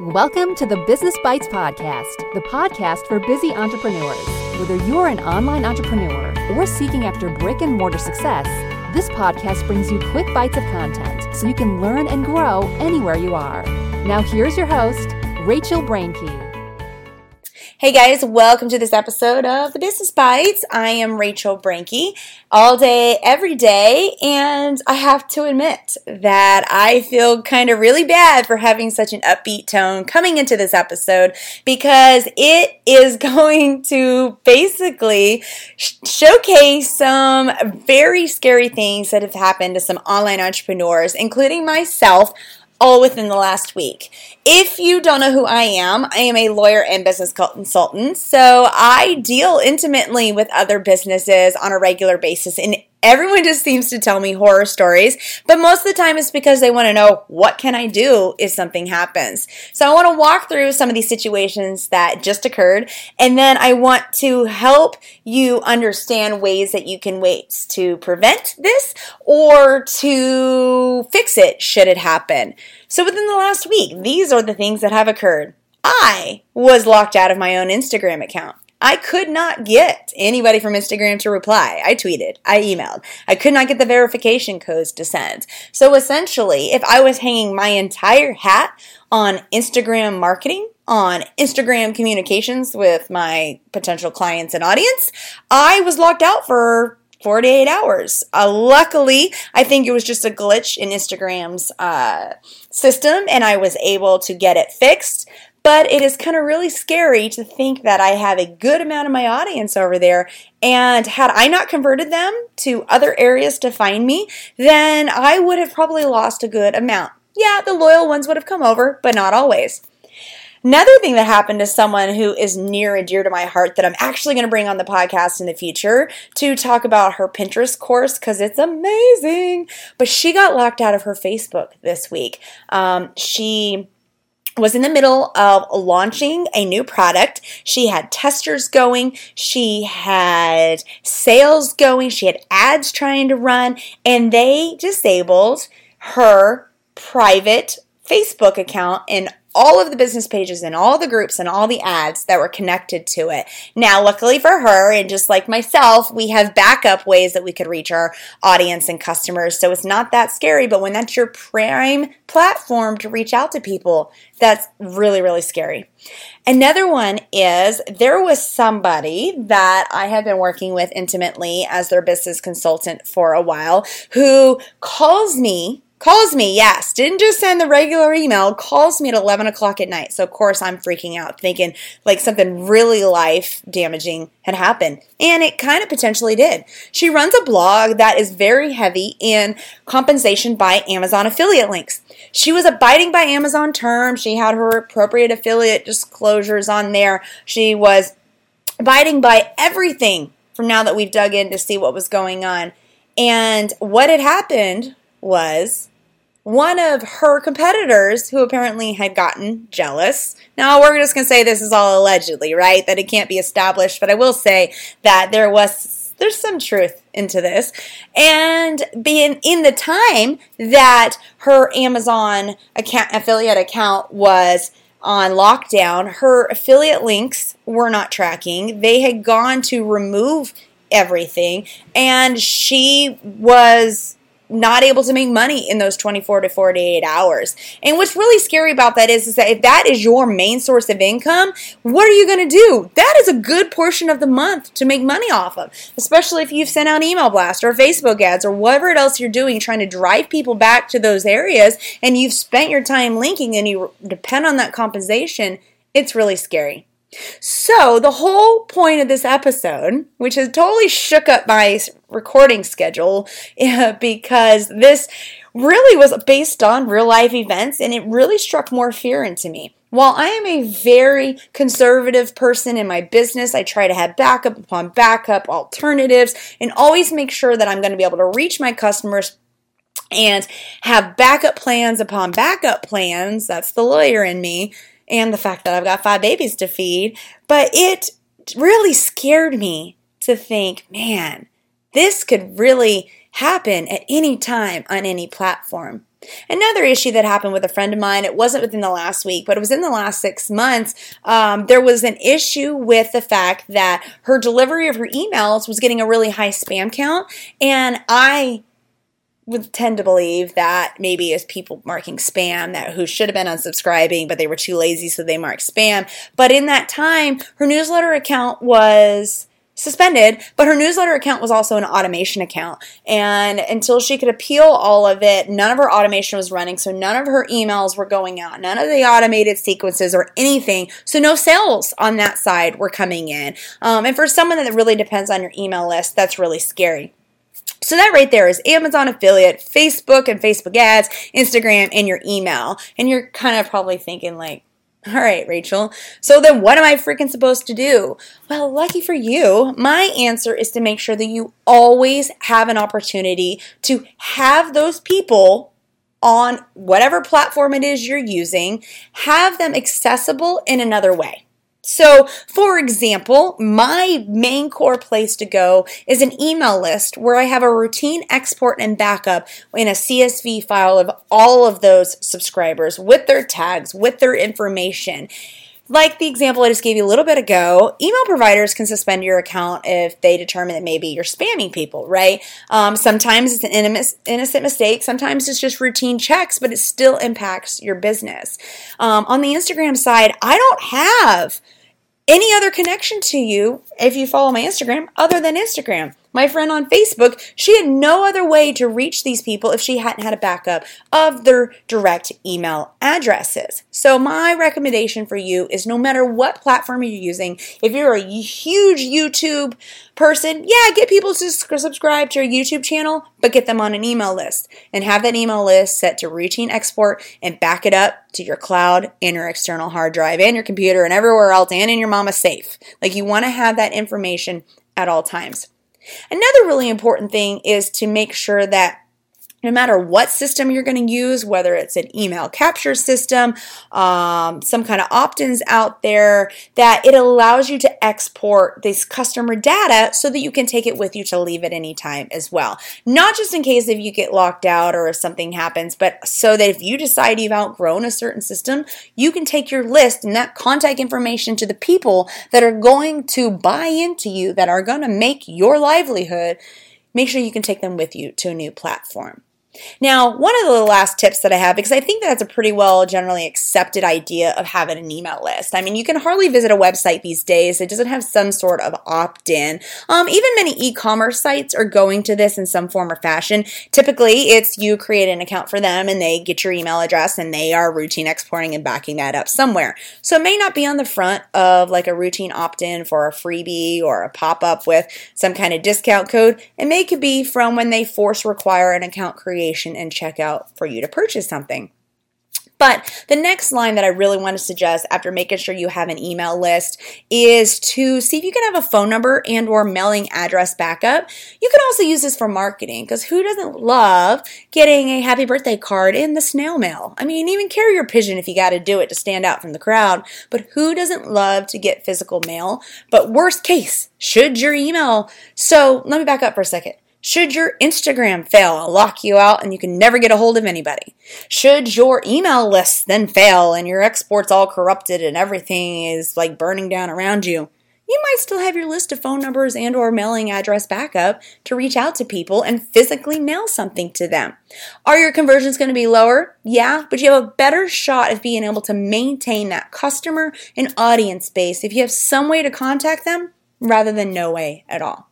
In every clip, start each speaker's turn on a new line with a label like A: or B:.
A: Welcome to the Business Bites Podcast, the podcast for busy entrepreneurs. Whether you're an online entrepreneur or seeking after brick and mortar success, this podcast brings you quick bites of content so you can learn and grow anywhere you are. Now, here's your host, Rachel Brenke.
B: Hey guys, welcome to this episode of the Business Bites. I am Rachel Brenke, all day, every day, and I have to admit that I feel kind of really bad for having such an upbeat tone coming into this episode because it is going to basically sh- showcase some very scary things that have happened to some online entrepreneurs, including myself all within the last week. If you don't know who I am, I am a lawyer and business consultant. So I deal intimately with other businesses on a regular basis and everyone just seems to tell me horror stories, but most of the time it's because they want to know what can I do if something happens. So I want to walk through some of these situations that just occurred and then I want to help you understand ways that you can wait to prevent this or to fix it should it happen. So within the last week, these are the things that have occurred. I was locked out of my own Instagram account. I could not get anybody from Instagram to reply. I tweeted, I emailed. I could not get the verification codes to send. So essentially, if I was hanging my entire hat on Instagram marketing, on Instagram communications with my potential clients and audience, I was locked out for 48 hours. Uh, luckily, I think it was just a glitch in Instagram's uh, system and I was able to get it fixed. But it is kind of really scary to think that I have a good amount of my audience over there. And had I not converted them to other areas to find me, then I would have probably lost a good amount. Yeah, the loyal ones would have come over, but not always. Another thing that happened to someone who is near and dear to my heart that I'm actually going to bring on the podcast in the future to talk about her Pinterest course because it's amazing. But she got locked out of her Facebook this week. Um, she was in the middle of launching a new product. She had testers going, she had sales going, she had ads trying to run, and they disabled her private Facebook account and all of the business pages and all the groups and all the ads that were connected to it. Now, luckily for her, and just like myself, we have backup ways that we could reach our audience and customers. So it's not that scary, but when that's your prime platform to reach out to people, that's really, really scary. Another one is there was somebody that I have been working with intimately as their business consultant for a while who calls me Calls me, yes. Didn't just send the regular email, calls me at 11 o'clock at night. So, of course, I'm freaking out, thinking like something really life damaging had happened. And it kind of potentially did. She runs a blog that is very heavy in compensation by Amazon affiliate links. She was abiding by Amazon terms. She had her appropriate affiliate disclosures on there. She was abiding by everything from now that we've dug in to see what was going on. And what had happened was one of her competitors who apparently had gotten jealous. Now, we're just going to say this is all allegedly, right? That it can't be established, but I will say that there was there's some truth into this. And being in the time that her Amazon account affiliate account was on lockdown, her affiliate links were not tracking. They had gone to remove everything and she was not able to make money in those 24 to 48 hours. And what's really scary about that is, is that if that is your main source of income, what are you going to do? That is a good portion of the month to make money off of, especially if you've sent out email blasts or Facebook ads or whatever else you're doing trying to drive people back to those areas and you've spent your time linking and you depend on that compensation. It's really scary. So, the whole point of this episode, which has totally shook up my recording schedule because this really was based on real life events and it really struck more fear into me. While I am a very conservative person in my business, I try to have backup upon backup alternatives and always make sure that I'm going to be able to reach my customers and have backup plans upon backup plans. That's the lawyer in me and the fact that I've got five babies to feed. But it really scared me to think, man, this could really happen at any time on any platform. Another issue that happened with a friend of mine, it wasn't within the last week, but it was in the last six months. Um, there was an issue with the fact that her delivery of her emails was getting a really high spam count. And I would tend to believe that maybe as people marking spam that who should have been unsubscribing but they were too lazy so they marked spam but in that time her newsletter account was suspended, but her newsletter account was also an automation account. And until she could appeal all of it, none of her automation was running. So none of her emails were going out, none of the automated sequences or anything. So no sales on that side were coming in. Um, and for someone that really depends on your email list, that's really scary. So that right there is Amazon affiliate, Facebook and Facebook ads, Instagram, and your email. And you're kind of probably thinking like, all right, Rachel. So then what am I freaking supposed to do? Well, lucky for you, my answer is to make sure that you always have an opportunity to have those people on whatever platform it is you're using, have them accessible in another way. So, for example, my main core place to go is an email list where I have a routine export and backup in a CSV file of all of those subscribers with their tags, with their information. Like the example I just gave you a little bit ago, email providers can suspend your account if they determine that maybe you're spamming people, right? Um, sometimes it's an innocent mistake, sometimes it's just routine checks, but it still impacts your business. Um, on the Instagram side, I don't have any other connection to you if you follow my Instagram other than Instagram my friend on Facebook, she had no other way to reach these people if she hadn't had a backup of their direct email addresses. So, my recommendation for you is no matter what platform you're using, if you're a huge YouTube person, yeah, get people to subscribe to your YouTube channel, but get them on an email list and have that email list set to routine export and back it up to your cloud and your external hard drive and your computer and everywhere else and in your mama safe. Like, you want to have that information at all times. Another really important thing is to make sure that no matter what system you're going to use, whether it's an email capture system, um, some kind of opt ins out there, that it allows you to export this customer data so that you can take it with you to leave at any time as well. Not just in case if you get locked out or if something happens, but so that if you decide you've outgrown a certain system, you can take your list and that contact information to the people that are going to buy into you, that are going to make your livelihood. Make sure you can take them with you to a new platform. Now, one of the last tips that I have, because I think that's a pretty well generally accepted idea of having an email list. I mean, you can hardly visit a website these days that doesn't have some sort of opt in. Um, even many e commerce sites are going to this in some form or fashion. Typically, it's you create an account for them and they get your email address and they are routine exporting and backing that up somewhere. So it may not be on the front of like a routine opt in for a freebie or a pop up with some kind of discount code. It may could be from when they force require an account creation creation and checkout for you to purchase something. But the next line that I really want to suggest after making sure you have an email list is to see if you can have a phone number and or mailing address backup. You can also use this for marketing because who doesn't love getting a happy birthday card in the snail mail? I mean, even carrier pigeon if you got to do it to stand out from the crowd. But who doesn't love to get physical mail? But worst case, should your email. So let me back up for a second. Should your Instagram fail and lock you out and you can never get a hold of anybody? Should your email list then fail and your exports all corrupted and everything is like burning down around you? You might still have your list of phone numbers and or mailing address backup to reach out to people and physically mail something to them. Are your conversions going to be lower? Yeah, but you have a better shot of being able to maintain that customer and audience base if you have some way to contact them rather than no way at all.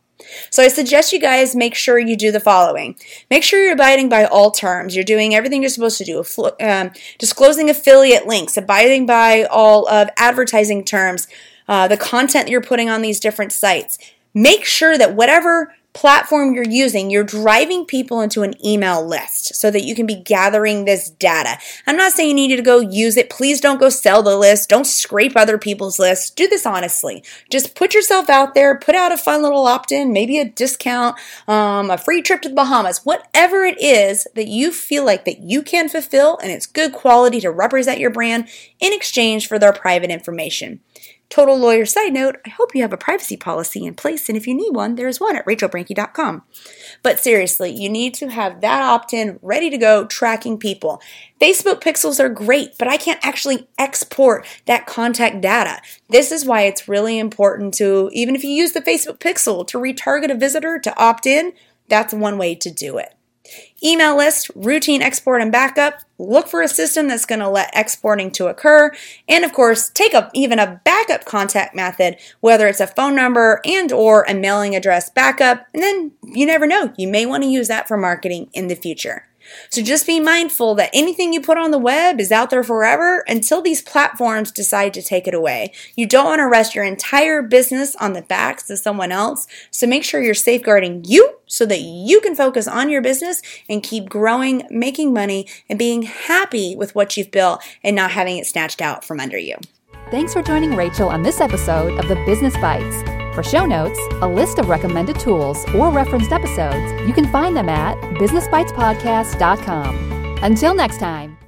B: So I suggest you guys make sure you do the following. Make sure you're abiding by all terms. You're doing everything you're supposed to do. Um, disclosing affiliate links, abiding by all of advertising terms, uh, the content that you're putting on these different sites. Make sure that whatever platform you're using, you're driving people into an email list so that you can be gathering this data. I'm not saying you need to go use it. Please don't go sell the list. Don't scrape other people's lists. Do this honestly. Just put yourself out there, put out a fun little opt in, maybe a discount, um, a free trip to the Bahamas, whatever it is that you feel like that you can fulfill and it's good quality to represent your brand in exchange for their private information. Total lawyer side note, I hope you have a privacy policy in place, and if you need one, there's one at rachelbrenke.com. But seriously, you need to have that opt in ready to go tracking people. Facebook pixels are great, but I can't actually export that contact data. This is why it's really important to, even if you use the Facebook pixel to retarget a visitor to opt in, that's one way to do it. Email list, routine export and backup. Look for a system that's going to let exporting to occur. And of course, take up even a backup contact method, whether it's a phone number and or a mailing address backup. And then you never know, you may want to use that for marketing in the future. So just be mindful that anything you put on the web is out there forever until these platforms decide to take it away. You don't want to rest your entire business on the backs of someone else. So make sure you're safeguarding you so that you can focus on your business and keep growing, making money, and being happy with what you've built and not having it snatched out from under you.
A: Thanks for joining Rachel on this episode of the Business Bites. For show notes, a list of recommended tools, or referenced episodes, you can find them at businessbitespodcast.com. Until next time.